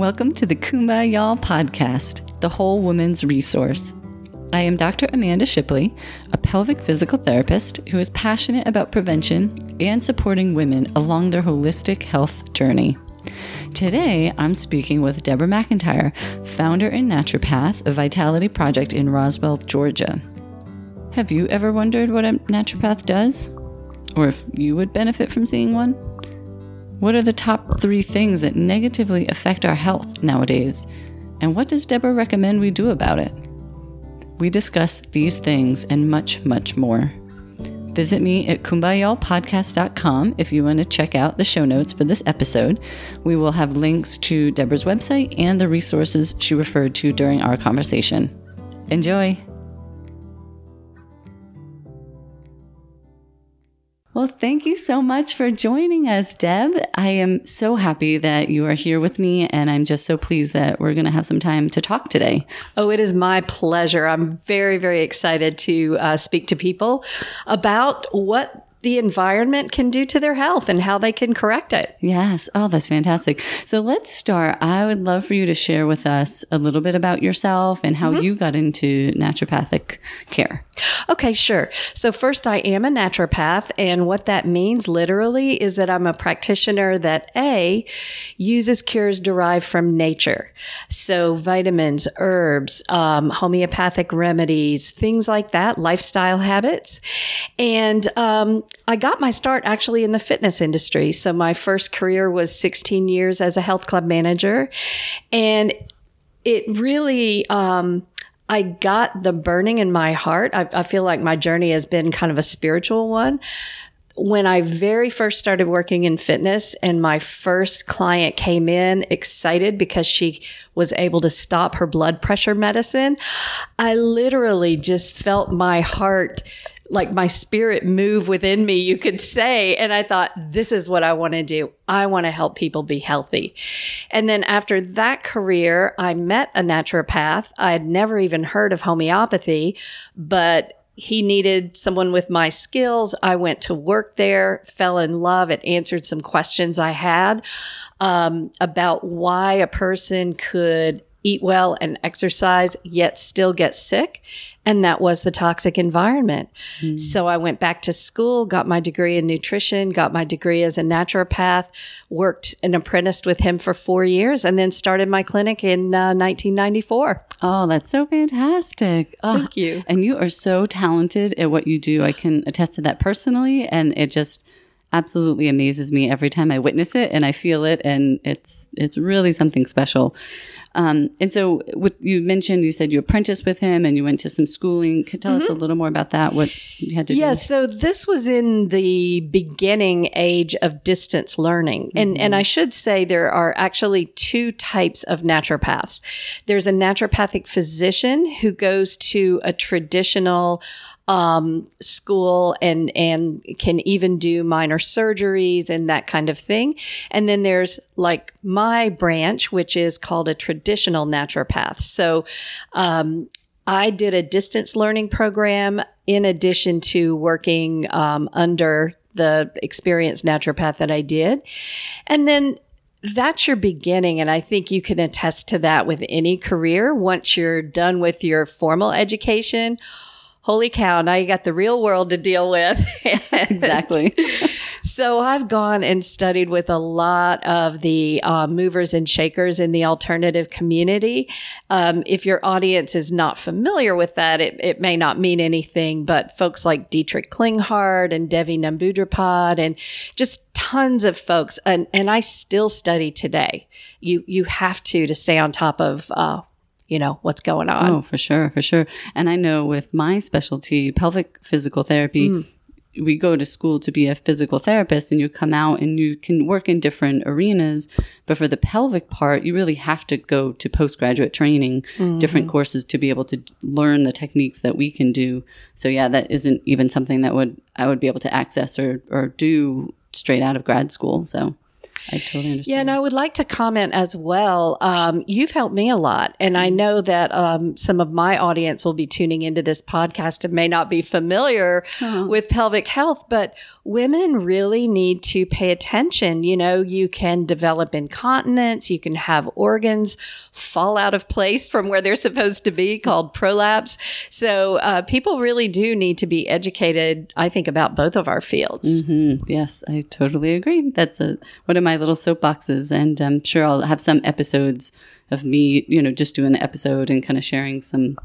Welcome to the Kumbaya Y'all podcast, the whole woman's resource. I am Dr. Amanda Shipley, a pelvic physical therapist who is passionate about prevention and supporting women along their holistic health journey. Today, I'm speaking with Deborah McIntyre, founder and naturopath of Vitality Project in Roswell, Georgia. Have you ever wondered what a naturopath does? Or if you would benefit from seeing one? What are the top three things that negatively affect our health nowadays? And what does Deborah recommend we do about it? We discuss these things and much, much more. Visit me at kumbayallpodcast.com if you want to check out the show notes for this episode. We will have links to Deborah's website and the resources she referred to during our conversation. Enjoy! Well, thank you so much for joining us, Deb. I am so happy that you are here with me, and I'm just so pleased that we're going to have some time to talk today. Oh, it is my pleasure. I'm very, very excited to uh, speak to people about what the environment can do to their health and how they can correct it. Yes. Oh, that's fantastic. So let's start. I would love for you to share with us a little bit about yourself and how mm-hmm. you got into naturopathic care. Okay, sure. So, first, I am a naturopath, and what that means literally is that I'm a practitioner that A, uses cures derived from nature. So, vitamins, herbs, um, homeopathic remedies, things like that, lifestyle habits. And um, I got my start actually in the fitness industry. So my first career was 16 years as a health club manager. And it really, um, I got the burning in my heart. I, I feel like my journey has been kind of a spiritual one when I very first started working in fitness and my first client came in excited because she was able to stop her blood pressure medicine, I literally just felt my heart like my spirit move within me, you could say. And I thought, this is what I want to do. I want to help people be healthy. And then after that career, I met a naturopath. I had never even heard of homeopathy, but he needed someone with my skills. I went to work there, fell in love. It answered some questions I had um, about why a person could eat well and exercise, yet still get sick. And that was the toxic environment. Mm. So I went back to school, got my degree in nutrition, got my degree as a naturopath, worked and apprenticed with him for four years, and then started my clinic in uh, 1994. Oh, that's so fantastic. Oh, Thank you. And you are so talented at what you do. I can attest to that personally. And it just, absolutely amazes me every time I witness it and I feel it and it's it's really something special. Um, and so, with you mentioned, you said you apprenticed with him and you went to some schooling. Could tell mm-hmm. us a mm-hmm. little more about that? What you had to yeah, do? Yeah, so this was in the beginning age of distance learning, mm-hmm. and and I should say there are actually two types of naturopaths. There's a naturopathic physician who goes to a traditional um, school and and can even do minor surgeries and that kind of thing. And then there's like my branch, which is called a traditional naturopath. So um, I did a distance learning program in addition to working um, under the experienced naturopath that I did. And then that's your beginning. And I think you can attest to that with any career. Once you're done with your formal education holy cow, now you got the real world to deal with. exactly. so I've gone and studied with a lot of the uh, movers and shakers in the alternative community. Um, if your audience is not familiar with that, it, it, may not mean anything, but folks like Dietrich Klinghardt and Devi Nambudripad and just tons of folks. And, and I still study today. You, you have to, to stay on top of, uh, you know, what's going on. Oh, for sure, for sure. And I know with my specialty, pelvic physical therapy, mm. we go to school to be a physical therapist and you come out and you can work in different arenas. But for the pelvic part, you really have to go to postgraduate training, mm-hmm. different courses to be able to learn the techniques that we can do. So yeah, that isn't even something that would I would be able to access or or do straight out of grad school. So I totally understand. Yeah, and I would like to comment as well. Um, you've helped me a lot, and I know that um, some of my audience will be tuning into this podcast and may not be familiar with pelvic health, but women really need to pay attention. You know, you can develop incontinence, you can have organs fall out of place from where they're supposed to be, called prolapse. So uh, people really do need to be educated. I think about both of our fields. Mm, yes, I totally agree. That's a, one of my little soapboxes, and I'm sure I'll have some episodes of me, you know, just doing the episode and kind of sharing some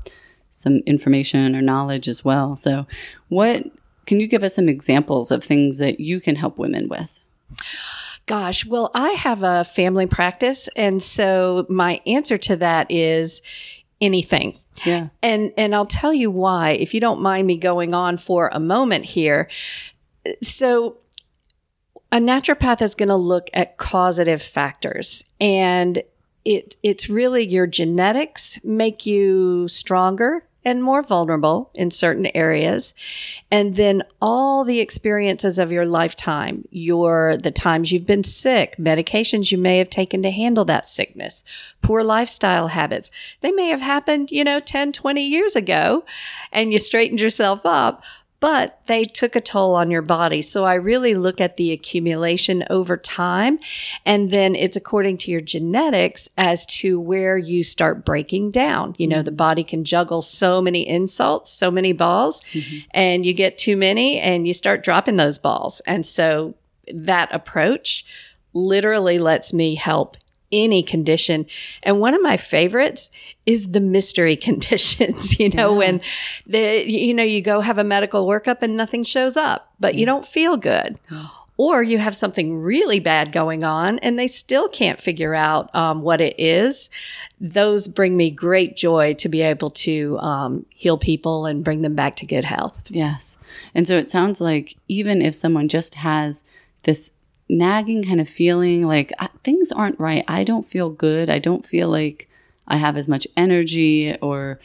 some information or knowledge as well. So, what can you give us some examples of things that you can help women with? Gosh, well, I have a family practice, and so my answer to that is anything. Yeah. And and I'll tell you why if you don't mind me going on for a moment here. So a naturopath is going to look at causative factors and it it's really your genetics make you stronger and more vulnerable in certain areas and then all the experiences of your lifetime your the times you've been sick medications you may have taken to handle that sickness poor lifestyle habits. They may have happened you know 10 20 years ago and you straightened yourself up but they took a toll on your body. So I really look at the accumulation over time. And then it's according to your genetics as to where you start breaking down. You know, the mm-hmm. body can juggle so many insults, so many balls, mm-hmm. and you get too many and you start dropping those balls. And so that approach literally lets me help any condition. And one of my favorites is the mystery conditions, you know, when the, you know, you go have a medical workup and nothing shows up, but you don't feel good. Or you have something really bad going on and they still can't figure out um, what it is. Those bring me great joy to be able to um, heal people and bring them back to good health. Yes. And so it sounds like even if someone just has this nagging kind of feeling like "Ah, things aren't right, I don't feel good, I don't feel like I have as much energy or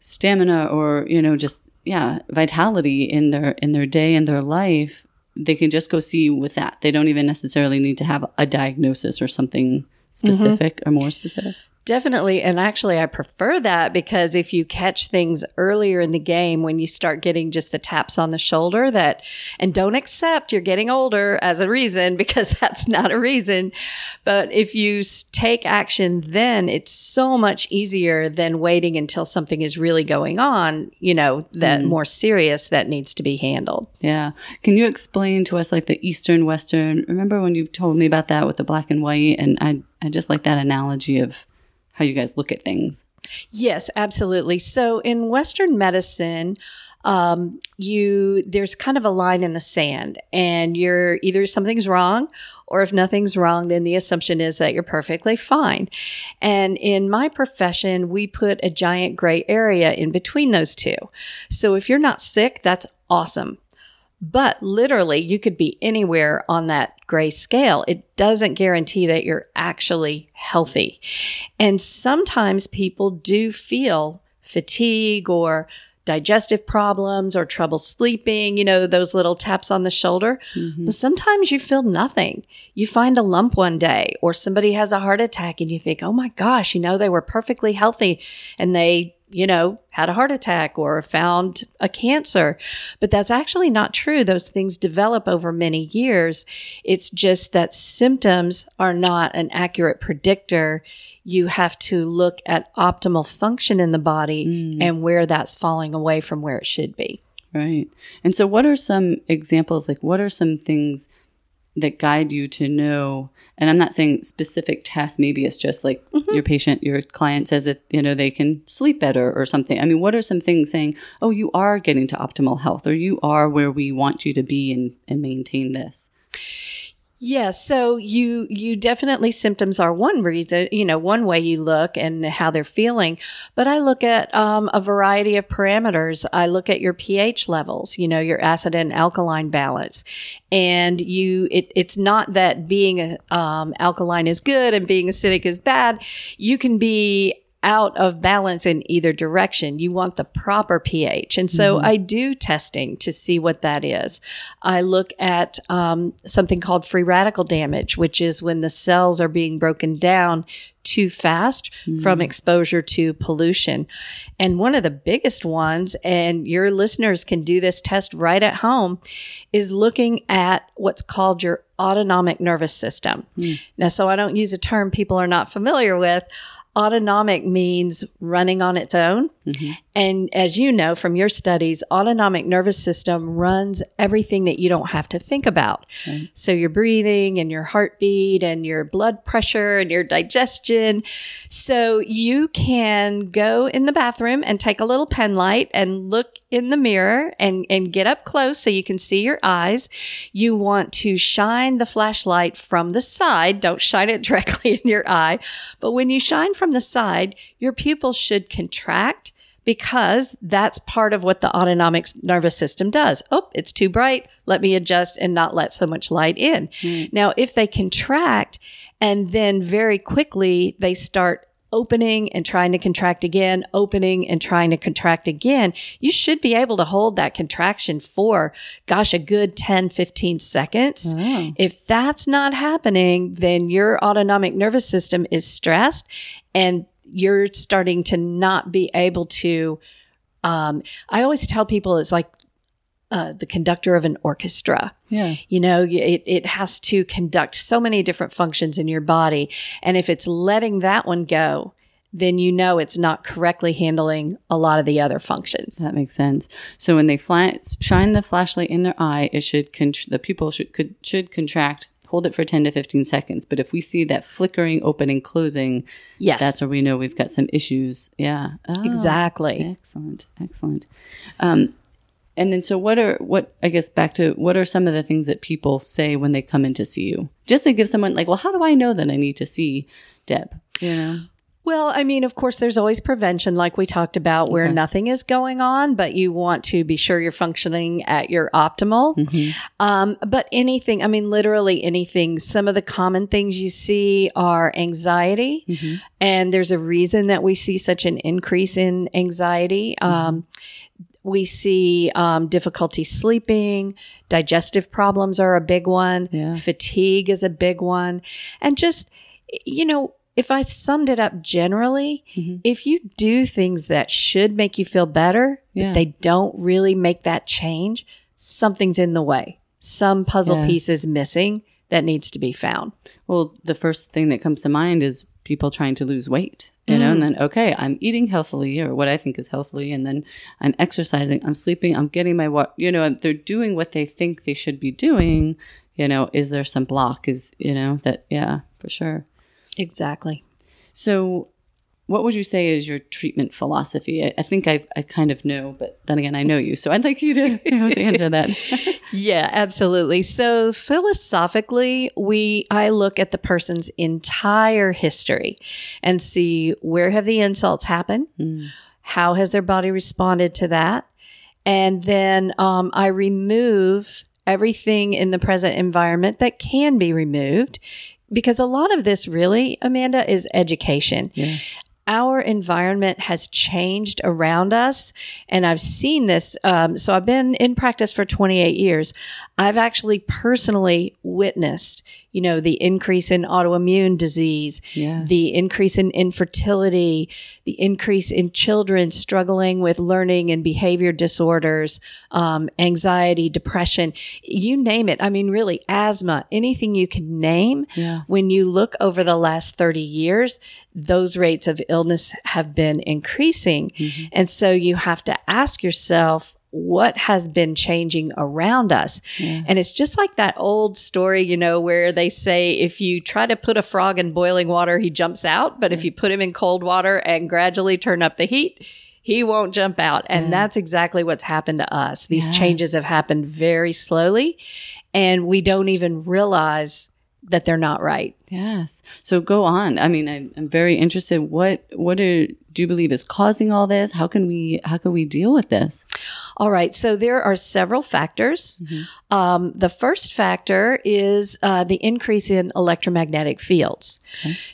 stamina or, you know, just yeah, vitality in their in their day and their life, they can just go see with that. They don't even necessarily need to have a diagnosis or something specific or more specific. Definitely. And actually, I prefer that because if you catch things earlier in the game, when you start getting just the taps on the shoulder that, and don't accept you're getting older as a reason because that's not a reason. But if you take action, then it's so much easier than waiting until something is really going on, you know, that mm. more serious that needs to be handled. Yeah. Can you explain to us like the Eastern Western? Remember when you told me about that with the black and white? And I, I just like that analogy of how you guys look at things. Yes, absolutely. So in Western medicine, um, you there's kind of a line in the sand, and you're either something's wrong, or if nothing's wrong, then the assumption is that you're perfectly fine. And in my profession, we put a giant gray area in between those two. So if you're not sick, that's awesome. But literally, you could be anywhere on that gray scale. It doesn't guarantee that you're actually healthy. And sometimes people do feel fatigue or digestive problems or trouble sleeping, you know, those little taps on the shoulder. Mm-hmm. But sometimes you feel nothing. You find a lump one day or somebody has a heart attack and you think, oh my gosh, you know, they were perfectly healthy and they you know, had a heart attack or found a cancer. But that's actually not true. Those things develop over many years. It's just that symptoms are not an accurate predictor. You have to look at optimal function in the body mm. and where that's falling away from where it should be. Right. And so, what are some examples? Like, what are some things that guide you to know? And I'm not saying specific tests, maybe it's just like mm-hmm. your patient, your client says that, you know, they can sleep better or something. I mean, what are some things saying, oh, you are getting to optimal health or you are where we want you to be and, and maintain this? Yeah, so you you definitely symptoms are one reason, you know, one way you look and how they're feeling. But I look at um, a variety of parameters. I look at your pH levels, you know, your acid and alkaline balance, and you. It, it's not that being um, alkaline is good and being acidic is bad. You can be out of balance in either direction. You want the proper pH. And so Mm-hmm. I do testing to see what that is. I look at um, something called free radical damage, which is when the cells are being broken down too fast Mm-hmm. from exposure to pollution. And one of the biggest ones, and your listeners can do this test right at home, is looking at what's called your autonomic nervous system. Now, so I don't use a term people are not familiar with. Autonomic means running on its own. Mm-hmm. And as you know from your studies, autonomic nervous system runs everything that you don't have to think about. So your breathing and your heartbeat and your blood pressure and your digestion. So you can go in the bathroom and take a little pen light and look in the mirror and, and get up close so you can see your eyes. You want to shine the flashlight from the side. Don't shine it directly in your eye. But when you shine from the side, your pupils should contract because that's part of what the autonomic nervous system does. Oh, it's too bright. Let me adjust and not let so much light in. Hmm. Now, if they contract and then very quickly they start opening and trying to contract again, opening and trying to contract again, you should be able to hold that contraction for, gosh, a good 10, 15 seconds. Oh. If that's not happening, then your autonomic nervous system is stressed and you're starting to not be able to. Um, I always tell people it's like uh, the conductor of an orchestra. Yeah. You know, it, it has to conduct so many different functions in your body. And if it's letting that one go, then you know it's not correctly handling a lot of the other functions. That makes sense. So when they fly, shine the flashlight in their eye, it should con- the pupil should could, should contract. Hold it for ten to fifteen seconds. But if we see that flickering, opening, closing, Yes. that's where we know we've got some issues. Yeah. Oh, exactly. Excellent. Excellent. Um, and then, so what are what? I guess back to what are some of the things that people say when they come in to see you? Just to give someone like, well, how do I know that I need to see Deb? You know. Well, I mean, of course, there's always prevention, like we talked about, where nothing is going on, but you want to be sure you're functioning at your optimal. Um, but anything, I mean, literally anything. Some of the common things you see are anxiety, and there's a reason that we see such an increase in anxiety. Um, we see um, difficulty sleeping, digestive problems are a big one, Yeah. fatigue is a big one, and just you know, if I summed it up generally, mm-hmm. if you do things that should make you feel better, Yeah. but they don't really make that change, something's in the way. Some puzzle piece is missing that needs to be found. Well, the first thing that comes to mind is people trying to lose weight, you know, and mm. then, okay, I'm eating healthily or what I think is healthily, and then I'm exercising, I'm sleeping, I'm getting my what, you know, and they're doing what they think they should be doing. You know, is there some block? Is, you know, that, yeah, for sure. Exactly. So, what would you say is your treatment philosophy? I, I think I, I kind of know, but then again, I know you, so I'd like you to, you know, to answer that. Yeah, absolutely. So philosophically, we I look at the person's entire history and see where have the insults happened, how has their body responded to that, and then um, I remove everything in the present environment that can be removed. Because a lot of this really, Amanda, is education yes. our environment has changed around us. And I've seen this. Um, so I've been in practice for 28 years. I've actually personally witnessed, you know, the increase in autoimmune disease, Yes. the increase in infertility, the increase in children struggling with learning and behavior disorders, um, anxiety, depression, you name it. I mean, really, asthma, anything you can name. Yes. When you look over the last 30 years, those rates of illness have been increasing. And so you have to ask yourself, what has been changing around us? And it's just like that old story, you know, where they say if you try to put a frog in boiling water, he jumps out. But if you put him in cold water and gradually turn up the heat, he won't jump out. And that's exactly what's happened to us. These changes have happened very slowly, and we don't even realize that they're not right. Yes. So go on. I mean, I, I'm very interested. What what do, do you believe is causing all this? How can we how can we deal with this? All right. So there are several factors. Mm-hmm. Um, the first factor is uh, the increase in electromagnetic fields.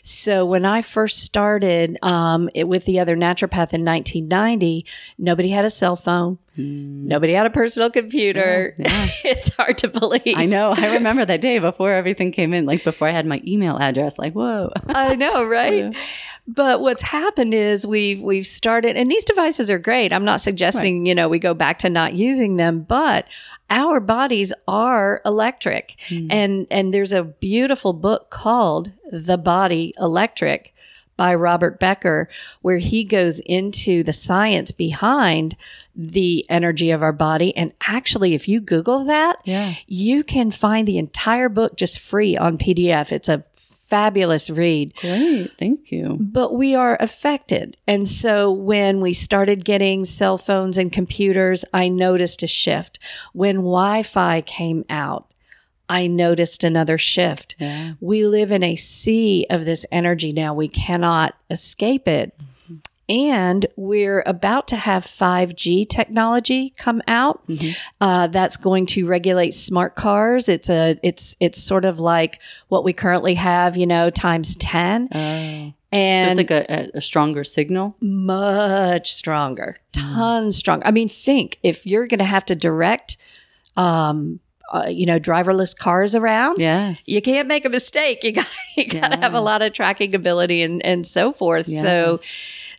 So when I first started um, it, with the other naturopath in 1990, nobody had a cell phone. Nobody had a personal computer. Sure, yeah. it's hard to believe. I know. I remember that day before everything came in, like before I had my email address. Like, whoa. I know, right? But what's happened is we've we've started, and these devices are great. I'm not suggesting you know we go back to not using them, but our bodies are electric, hmm. and and there's a beautiful book called The Body Electric by Robert Becker, where he goes into the science behind the energy of our body. And actually, if you Google that, Yeah. you can find the entire book just free on PDF. It's a fabulous read. Great. Thank you. But we are affected. And so when we started getting cell phones and computers, I noticed a shift. When Wi Fi came out, I noticed another shift. Yeah. We live in a sea of this energy now. We cannot escape it. And we're about to have 5G technology come out. Uh, that's going to regulate smart cars. It's a, it's, it's sort of like what we currently have, you know, times 10. Oh. So And it's like a, a, stronger signal. much stronger, tons stronger. I mean, think if you're going to have to direct, um, uh, you know, driverless cars around. Yes. You can't make a mistake. You got you got to have a lot of tracking ability and and so forth. So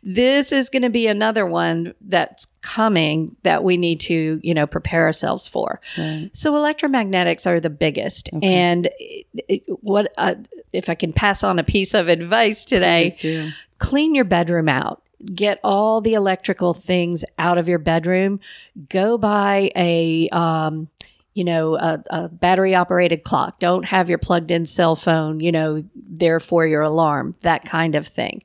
this is going to be another one that's coming that we need to, you know, prepare ourselves for. Right. So electromagnetics are the biggest. And it, it- what uh, if I can pass on a piece of advice today? Clean your bedroom out. Get all the electrical things out of your bedroom. Go buy a, um, you know, a, a battery operated clock. Don't have your plugged in cell phone, you know, therefore your alarm, that kind of thing.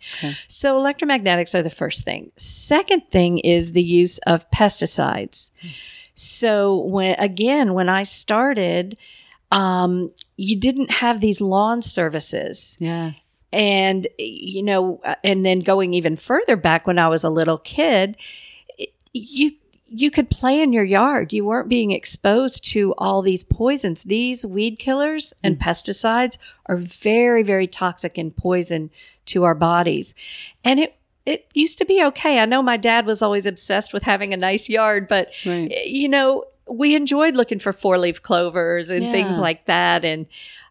So electromagnetics are the first thing. Second thing is the use of pesticides. So when, again, when I started, um, you didn't have these lawn services Yes. and you know uh, and then going even further back when i was a little kid you you could play in your yard you weren't being exposed to all these poisons these weed killers and mm. pesticides are very very toxic and poison to our bodies and it it used to be okay i know my dad was always obsessed with having a nice yard but Right. Eh, you know we enjoyed looking for four leaf clovers and things like that and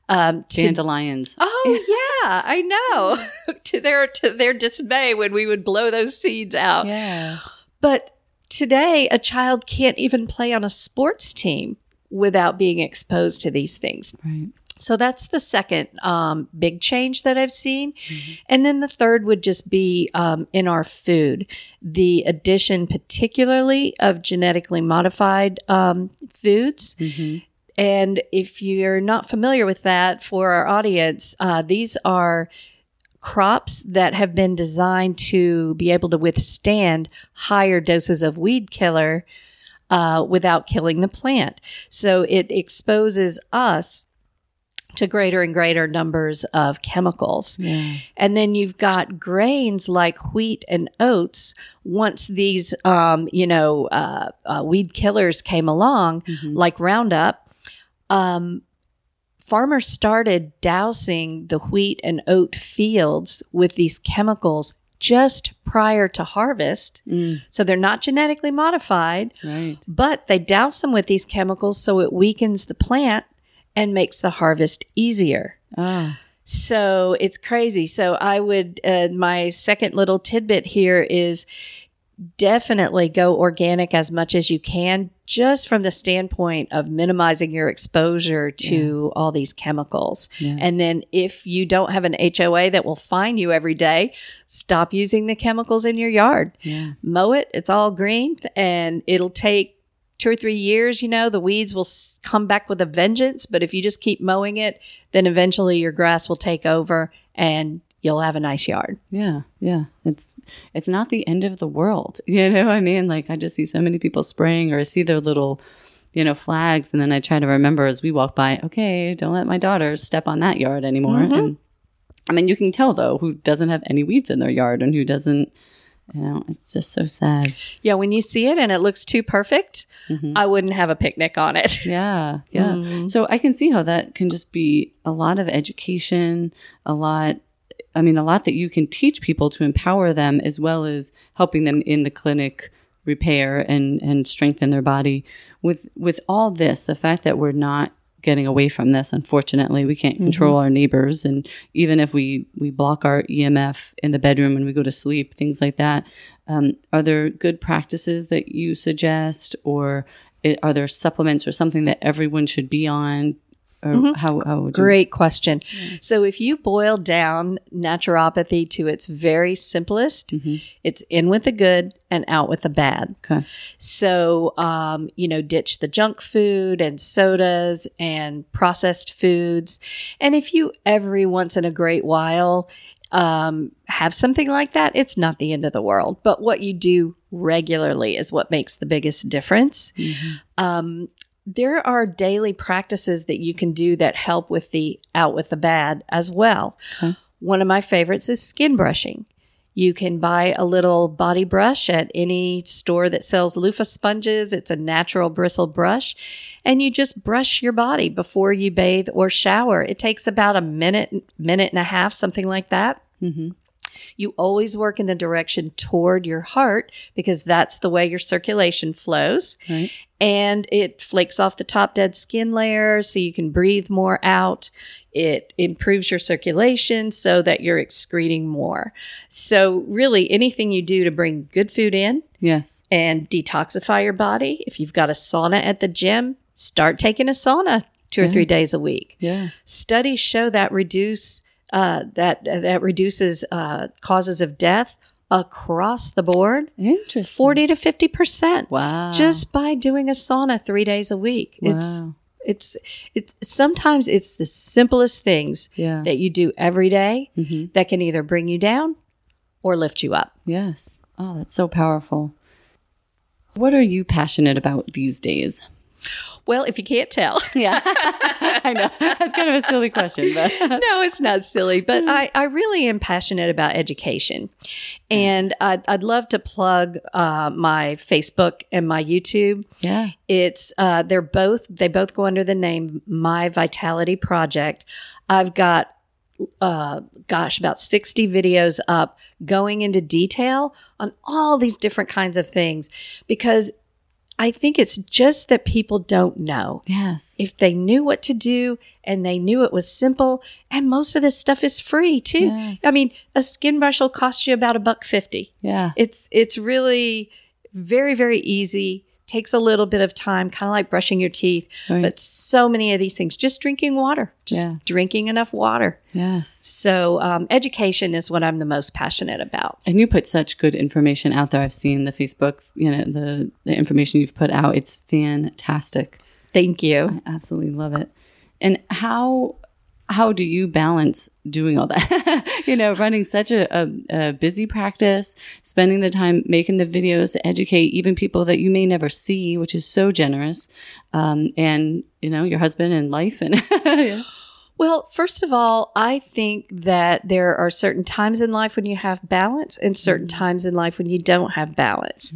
um, to- Dandelions. Oh yeah, I know. Mm. to their to their dismay when we would blow those seeds out. Yeah. But today a child can't even play on a sports team without being exposed to these things. Right. So that's the second um, big change that I've seen. And then the third would just be um, in our food, the addition, particularly of genetically modified um, foods. And if you're not familiar with that for our audience, uh, these are crops that have been designed to be able to withstand higher doses of weed killer uh, without killing the plant. So it exposes us to greater and greater numbers of chemicals. Yeah. And then you've got grains like wheat and oats. Once these, um, you know, uh, uh, weed killers came along, like Roundup, um, farmers started dousing the wheat and oat fields with these chemicals just prior to harvest. So they're not genetically modified, Right. but they douse them with these chemicals so it weakens the plant and makes the harvest easier. Ah. So it's crazy. So I would, uh, my second little tidbit here is definitely go organic as much as you can, just from the standpoint of minimizing your exposure to all these chemicals. Yes. And then if you don't have an HOA that will fine you every day, stop using the chemicals in your yard. Yeah. Mow it, it's all green, and it'll take two or three years, you know, the weeds will come back with a vengeance. But if you just keep mowing it, then eventually your grass will take over and you'll have a nice yard. Yeah, yeah. It's it's not the end of the world. You know what I mean? Like I just see so many people spraying or I see their little you know, flags. And then I try to remember as we walk by, okay, don't let my daughter step on that yard anymore. And I mean, you can tell though who doesn't have any weeds in their yard and who doesn't. You know, it's just so sad. Yeah, when you see it and it looks too perfect, I wouldn't have a picnic on it. Yeah, yeah. Mm-hmm. So I can see how that can just be a lot of education, a lot. I mean, a lot that you can teach people to empower them, as well as helping them in the clinic repair and and strengthen their body. With with all this, the fact that we're not getting away from this, unfortunately, we can't control our neighbors, and even if we we block our EMF in the bedroom when we go to sleep, things like that. Um, are there good practices that you suggest, or i- are there supplements or something that everyone should be on? Or how, how would you? Great question. So, if you boil down naturopathy to its very simplest, it's in with the good and out with the bad. Okay. So, um, you know, ditch the junk food and sodas and processed foods. And if you every once in a great while um, have something like that, it's not the end of the world. But what you do regularly is what makes the biggest difference. Um, there are daily practices that you can do that help with the out with the bad as well. One of my favorites is skin brushing. You can buy a little body brush at any store that sells loofah sponges. It's a natural bristle brush. And you just brush your body before you bathe or shower. It takes about a minute, minute and a half, something like that. Mm-hmm. You always work in the direction toward your heart because that's the way your circulation flows. Right. And it flakes off the top dead skin layer so you can breathe more out. It improves your circulation so that you're excreting more. So, really, anything you do to bring good food in Yes. and detoxify your body, if you've got a sauna at the gym, start taking a sauna two or three days a week Yeah. studies show that reduce uh, that that reduces uh, causes of death across the board Interesting. 40 to 50 percent Wow. just by doing a sauna three days a week it's Wow. it's it's sometimes it's the simplest things Yeah. that you do every day Mhm. that can either bring you down or lift you up Yes. Oh, that's so powerful. What are you passionate about these days? Well if you can't tell Yeah. I know. That's kind of a silly question, but no, it's not silly, but I, I really am passionate about education. And I'd, I'd love to plug uh, my Facebook and my YouTube. yeah. It's uh, they're both they both go under the name My Vitality Project. I've got uh, gosh, about 60 videos up going into detail on all these different kinds of things because I think it's just that people don't know Yes. if they knew what to do and they knew it was simple and most of this stuff is free too Yes. i mean a skin brush will cost you about a buck 50 Yeah. it's it's really very very easy takes a little bit of time kind of like brushing your teeth Right. but so many of these things just drinking water just Yeah. drinking enough water Yes. so um, education is what i'm the most passionate about And you put such good information out there. I've seen the Facebooks, you know, the, the information you've put out. It's fantastic. thank you I absolutely love it. And how how do you balance doing all that? you know, running such a, a, a busy practice, spending the time making the videos to educate even people that you may never see, which is so generous. Um, and you know, your husband and life and yeah. Well, first of all, I think that there are certain times in life when you have balance and certain times in life when you don't have balance.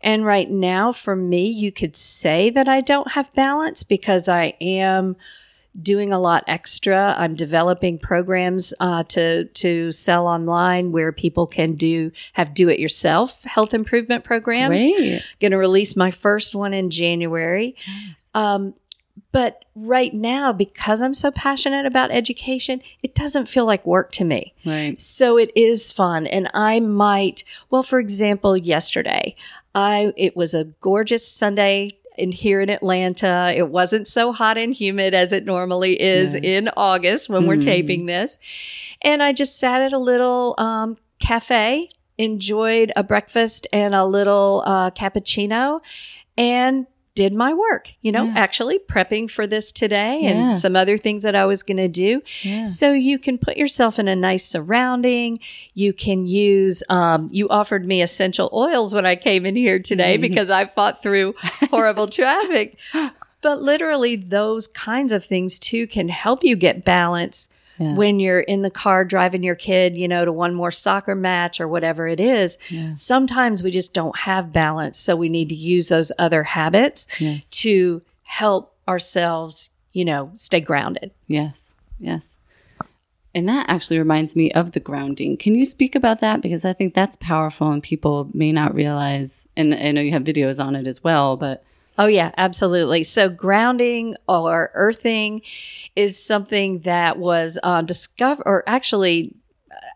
And right now, for me, you could say that I don't have balance because I am doing a lot extra. I'm developing programs uh, to to sell online where people can do have do it yourself health improvement programs going to release my first one in January. Um, but right now, because I'm so passionate about education, it doesn't feel like work to me. Right. So it is fun. And I might, well, for example, yesterday, I, it was a gorgeous Sunday in here in Atlanta. It wasn't so hot and humid as it normally is in August when we're taping this. And I just sat at a little, um, cafe, enjoyed a breakfast and a little, uh, cappuccino and did my work, you know, Yeah. actually prepping for this today Yeah. and some other things that I was going to do. Yeah. So you can put yourself in a nice surrounding. You can use, um, you offered me essential oils when I came in here today Mm-hmm. because I fought through horrible traffic. But literally, those kinds of things too can help you get balance Yeah. when you're in the car driving your kid, you know, to one more soccer match or whatever it is. Yeah. Sometimes we just don't have balance. So we need to use those other habits Yes. to help ourselves, you know, stay grounded. Yes. Yes. And that actually reminds me of the grounding. Can you speak about that? Because I think that's powerful and people may not realize. And I know you have videos on it as well, but Oh, yeah, absolutely. So, grounding or earthing is something that was uh, discovered, or actually,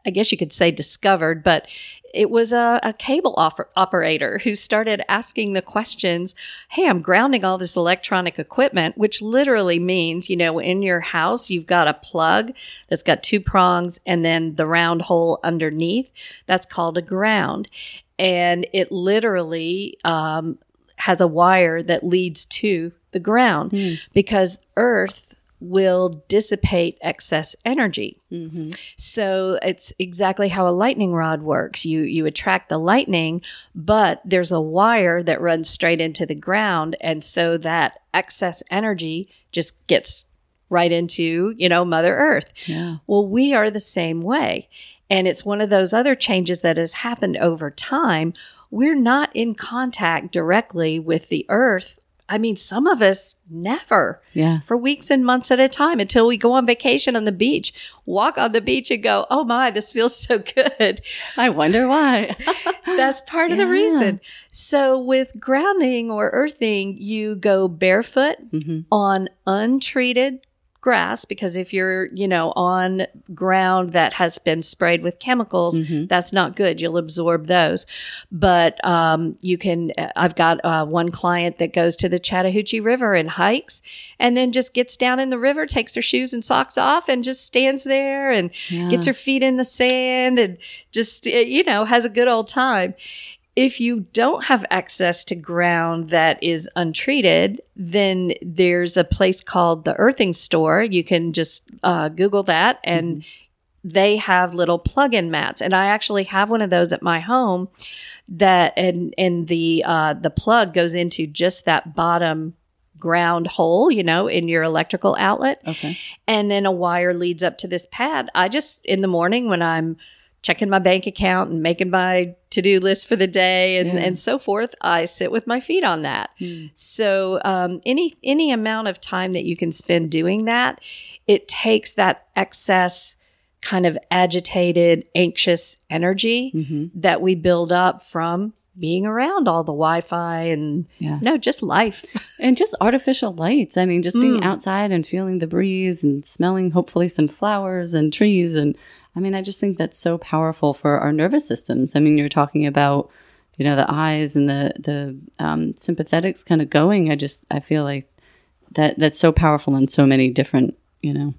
I guess you could say discovered, but it was a, a cable operator who started asking the questions Hey, I'm grounding all this electronic equipment, which literally means, you know, in your house, you've got a plug that's got two prongs and then the round hole underneath. That's called a ground. And it literally, um, has a wire that leads to the ground hmm. because earth will dissipate excess energy. Mm-hmm. So it's exactly how a lightning rod works. You you attract the lightning, but there's a wire that runs straight into the ground and so that excess energy just gets right into, you know, mother earth. yeah. Well, we are the same way. And it's one of those other changes that has happened over time. We're not in contact directly with the earth. I mean, some of us never Yes. for weeks and months at a time until we go on vacation on the beach, walk on the beach and go, oh my, this feels so good. I wonder why. That's part of the reason. So, with grounding or earthing, you go barefoot mm-hmm. on untreated grass because if you're, you know, on ground that has been sprayed with chemicals, that's not good. You'll absorb those. But um, you can, I've got uh, one client that goes to the Chattahoochee River and hikes and then just gets down in the river, takes her shoes and socks off, and just stands there and gets her feet in the sand and just, uh, you know, has a good old time if you don't have access to ground that is untreated, then there's a place called the Earthing Store. You can just uh, Google that, and they have little plug-in mats. And I actually have one of those at my home. That and and the uh, the plug goes into just that bottom ground hole, you know, in your electrical outlet okay. and then a wire leads up to this pad. I just in the morning when I'm checking my bank account and making my to-do list for the day and, Yeah. and so forth, I sit with my feet on that. So um, any any amount of time that you can spend doing that, it takes that excess kind of agitated, anxious energy that we build up from being around all the Wi-Fi and Yes. no, just life. And just artificial lights. I mean, just being Mm. outside and feeling the breeze and smelling hopefully some flowers and trees. And I mean, I just think that's so powerful for our nervous systems. I mean, you're talking about, you know, the eyes and the, the um, sympathetics kind of going. I just, I feel like that that's so powerful in so many different, you know.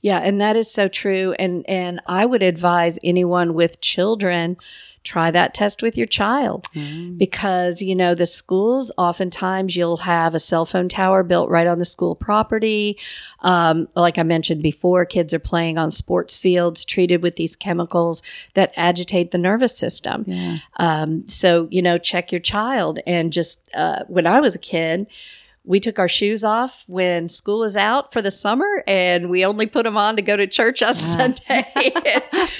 Yeah, and that is so true. And and I would advise anyone with children try that test with your child because you know the schools oftentimes you'll have a cell phone tower built right on the school property um, like i mentioned before kids are playing on sports fields treated with these chemicals that agitate the nervous system Yeah. um, so you know check your child and just uh, when i was a kid we took our shoes off when school is out for the summer and we only put them on to go to church on Sunday.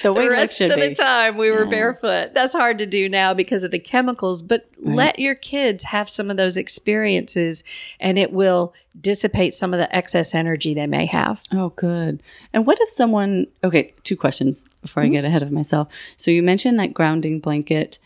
The the rest of the time we were Yeah. barefoot. That's hard to do now because of the chemicals, but let your kids have some of those experiences and it will dissipate some of the excess energy they may have. Oh, good. And what if someone, okay, two questions before I mm-hmm. get ahead of myself. So you mentioned that grounding blanket.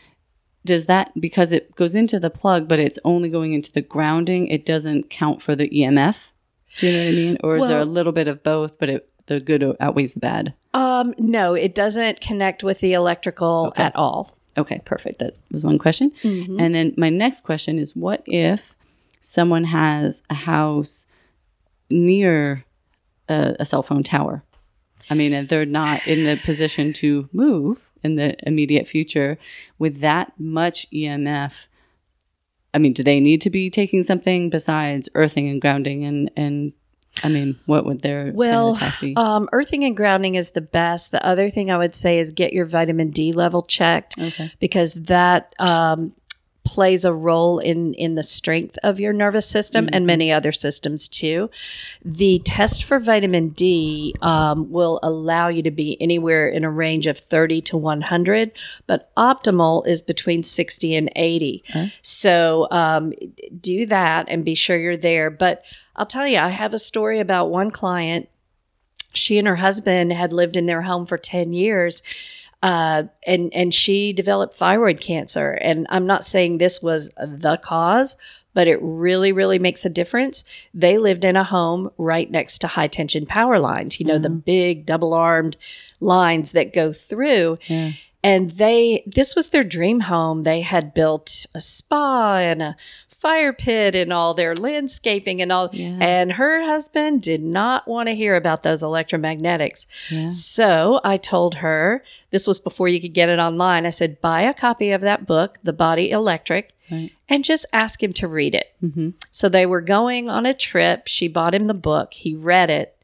Does that, because it goes into the plug, but it's only going into the grounding, it doesn't count for the EMF? Do you know what I mean? Or is there a little bit of both, but it, the good outweighs the bad? Um, no, it doesn't connect with the electrical at all. Okay, perfect. That was one question. And then my next question is what if someone has a house near a, a cell phone tower? I mean, they're not in the position to move in the immediate future with that much EMF. I mean, do they need to be taking something besides earthing and grounding? And and I mean, what would their Well, kind of attack be? um, earthing and grounding is the best. The other thing I would say is get your vitamin D level checked okay. because that um, plays a role in in the strength of your nervous system and many other systems too. The test for vitamin D um, will allow you to be anywhere in a range of 30 to 100, but optimal is between 60 and 80. So um, do that and be sure you're there. But I'll tell you, I have a story about one client she and her husband had lived in their home for 10 years uh, and and she developed thyroid cancer. And i'm not saying this was the cause but it really really makes a difference. They lived in a home right next to high tension power lines you know the big double armed lines that go through. Yes. And they this was their dream home they had built a spa and a fire pit and all their landscaping and all Yeah. and her husband did not want to hear about those electromagnetics Yeah. so i told her this was before you could get it online i said buy a copy of that book the body electric Right. and just ask him to read it Mm-hmm. so they were going on a trip she bought him the book he read it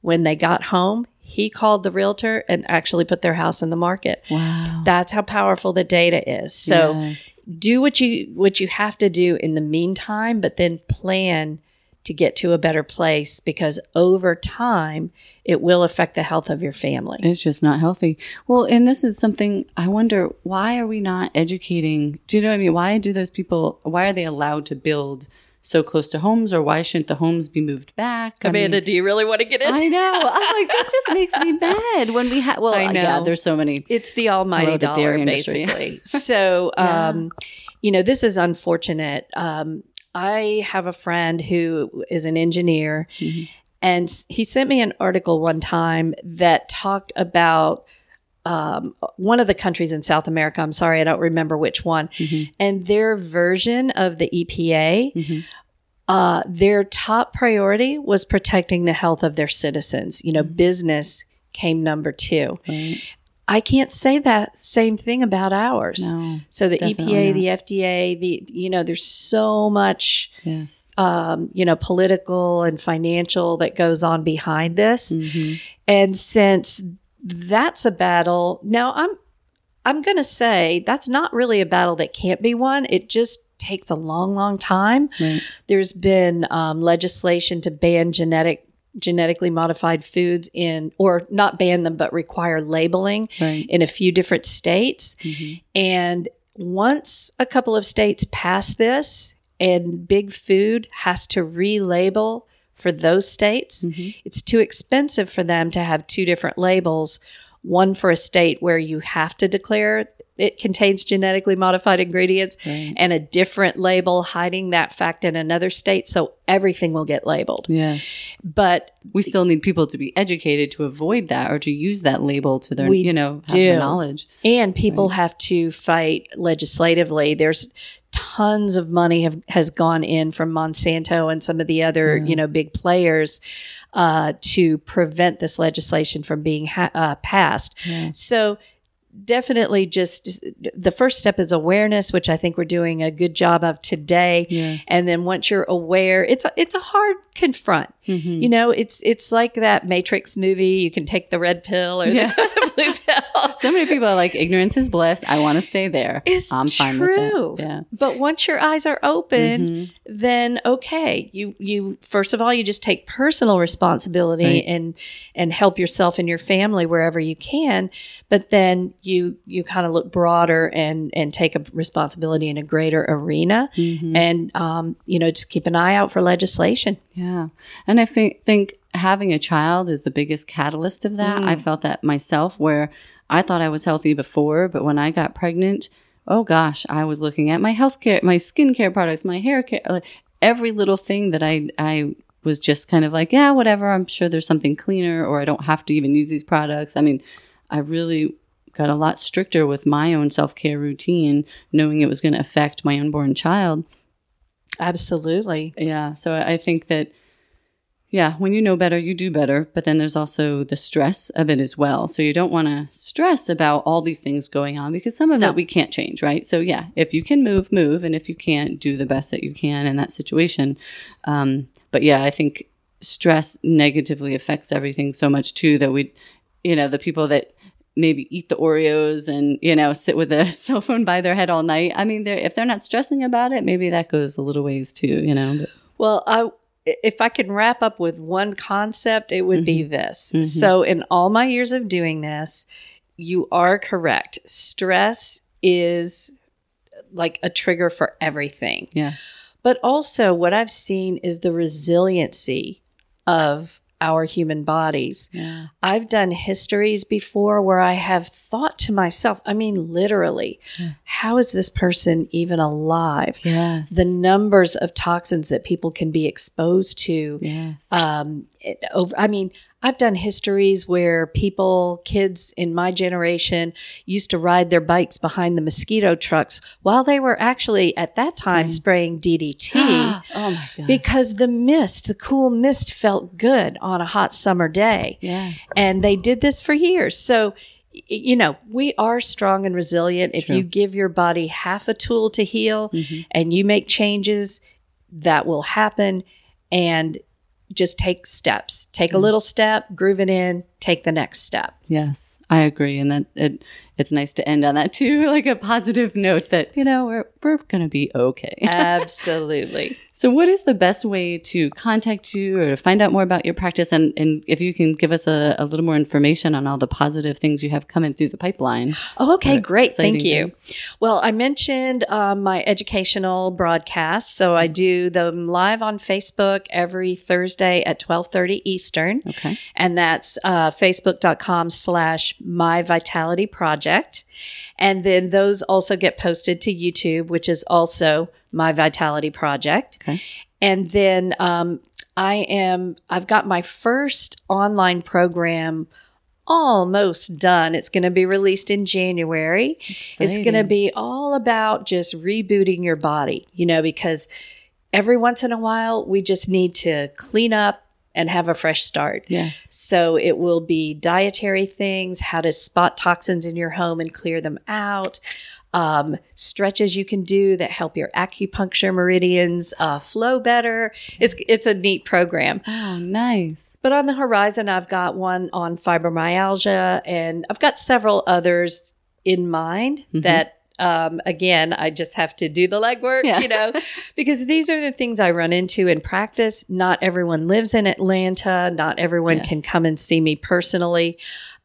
when they got home he called the realtor and actually put their house in the market Wow. that's how powerful the data is. So Yes. do what you what you have to do in the meantime, but then plan to get to a better place because over time it will affect the health of your family. It's just not healthy. Well, and this is something I wonder why are we not educating? Do you know what I mean? Why do those people, why are they allowed to build so close to homes or why shouldn't the homes be moved back? I mean, do you really want to get in? I know. I'm like, this just makes me mad when we have, well, I yeah, there's so many. It's the almighty the dollar, industry. basically. so, um, you know, this is unfortunate. Um, I have a friend who is an engineer, Mm-hmm. and he sent me an article one time that talked about um, one of the countries in South America. I'm sorry, I don't remember which one. Mm-hmm. And their version of the EPA, Mhm. uh, their top priority was protecting the health of their citizens. You know, Mm-hmm. business came number two. Right? I can't say that same thing about ours. No. So the EPA, not. the FDA, the you know, there's so much Yes. um, you know political and financial that goes on behind this, Mhm. and since that's a battle, now I'm I'm going to say that's not really a battle that can't be won. It just takes a long, long time. Right. There's been um, legislation to ban genetic genetically modified foods in or not ban them but require labeling Right. in a few different states. Mhm. And once a couple of states pass this and big food has to relabel for those states, Mhm. it's too expensive for them to have two different labels one for a state where you have to declare it contains genetically modified ingredients Right. and a different label hiding that fact in another state so everything will get labeled Yes. but We still need people to be educated to avoid that or to use that label to their, We you know, have do. the knowledge. and people have to fight legislatively there's tons of money have, has gone in from monsanto and some of the other you know big players uh, to prevent this legislation from being ha- uh, passed Yeah. so definitely just the first step is awareness which i think we're doing a good job of today Yes. and then once you're aware it's a, it's a hard confront Mhm. you know it's it's like that matrix movie you can take the red pill or Yeah. the blue pill So many people are like, ignorance is bliss. I want to stay there. it's I'm fine true. with it. Yeah. But once your eyes are open, Mhm. then okay, you you first of all you just take personal responsibility Right. and and help yourself and your family wherever you can. But then you you kind of look broader and and take a responsibility in a greater arena, Mhm. and um, you know just keep an eye out for legislation. Yeah. And I think, think having a child is the biggest catalyst of that. I mm. felt that myself where I thought I was healthy before, but when I got pregnant, oh gosh, I was looking at my healthcare, my skincare products, my hair care, like every little thing that I, I was just kind of like, yeah, whatever. I'm sure there's something cleaner or I don't have to even use these products. I mean, I really got a lot stricter with my own self care routine, knowing it was going to affect my unborn child. Absolutely. Yeah. So I think that, Yeah, when you know better, you do better. But then there's also the stress of it as well. So you don't want to stress about all these things going on because some of No. it we can't change, right? So yeah, if you can move, move, and if you can't, do the best that you can in that situation. Um, but yeah, I think stress negatively affects everything so much too that we, you know, the people that maybe eat the Oreos and you know sit with a cell phone by their head all night. I mean, they're, if they're not stressing about it, maybe that goes a little ways too. You know. But, Well, I if I can wrap up with one concept, it would be this. Mhm. So, in all my years of doing this, you are correct. Stress is like a trigger for everything. yes. But also, what I've seen is the resiliency of our human bodies. Yeah. I've done histories before where I have thought to myself, I mean, literally, Yeah. how is this person even alive? Yes. The numbers of toxins that people can be exposed to. yes. Um, it, over, I mean, I've done histories where people, kids in my generation, used to ride their bikes behind the mosquito trucks while they were actually at that time spraying DDT oh my god. because the mist, the cool mist felt good on a hot summer day. yes. And they did this for years. So, you know, we are strong and resilient. If True. you give your body half a tool to heal Mhm. and you make changes, that will happen. And just take steps. Take a mm. little step, groove it in, take the next step. Yes, I agree, and that it it's nice to end on that too, like a positive note that you know we're we're gonna be okay. Absolutely. so, what is the best way to contact you or to find out more about your practice, and and if you can give us a, a little more information on all the positive things you have coming through the pipeline? Oh, okay, great. Thank you. things. Well, I mentioned um, my educational broadcasts, so I do them live on Facebook every Thursday at twelve thirty Eastern, Okay. and that's uh, facebook.com slash My Vitality Project, and then those also get posted to YouTube, which is also My Vitality Project, Okay. and then um, I am I've got my first online program almost done. It's going to be released in January. It's going to be all about just rebooting your body, you know, because every once in a while we just need to clean up and have a fresh start. yes. So it will be dietary things, how to spot toxins in your home and clear them out. Um, stretches you can do that help your acupuncture meridians uh, flow better. It's it's a neat program. Oh, nice. But on the horizon, I've got one on fibromyalgia, and I've got several others in mind Mhm. that, um, again, I just have to do the legwork, Yeah. you know, because these are the things I run into in practice. Not everyone lives in Atlanta, not everyone Yes. can come and see me personally.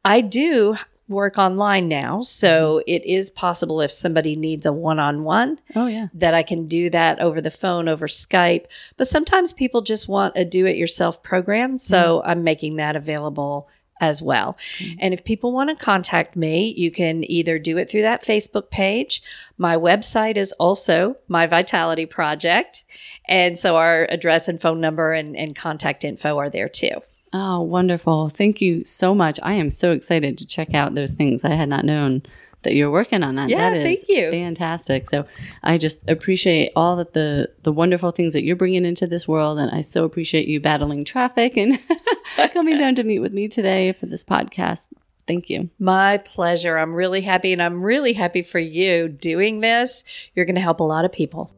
I do work online now, so Mm-hmm. it is possible if somebody needs a one on one Oh yeah. that I can do that over the phone, over Skype. But sometimes people just want a do it yourself program. So I'm making that available as well. And if people want to contact me, you can either do it through that Facebook page. My website is also My Vitality Project. And so our address and phone number and, and contact info are there too. Oh, wonderful. Thank you so much. I am so excited to check out those things. I had not known that you're working on that. Yeah, that thank you. Fantastic. So I just appreciate all that the the wonderful things that you're bringing into this world and I so appreciate you battling traffic and coming down to meet with me today for this podcast. Thank you. My pleasure. I'm really happy and I'm really happy for you doing this. You're going to help a lot of people.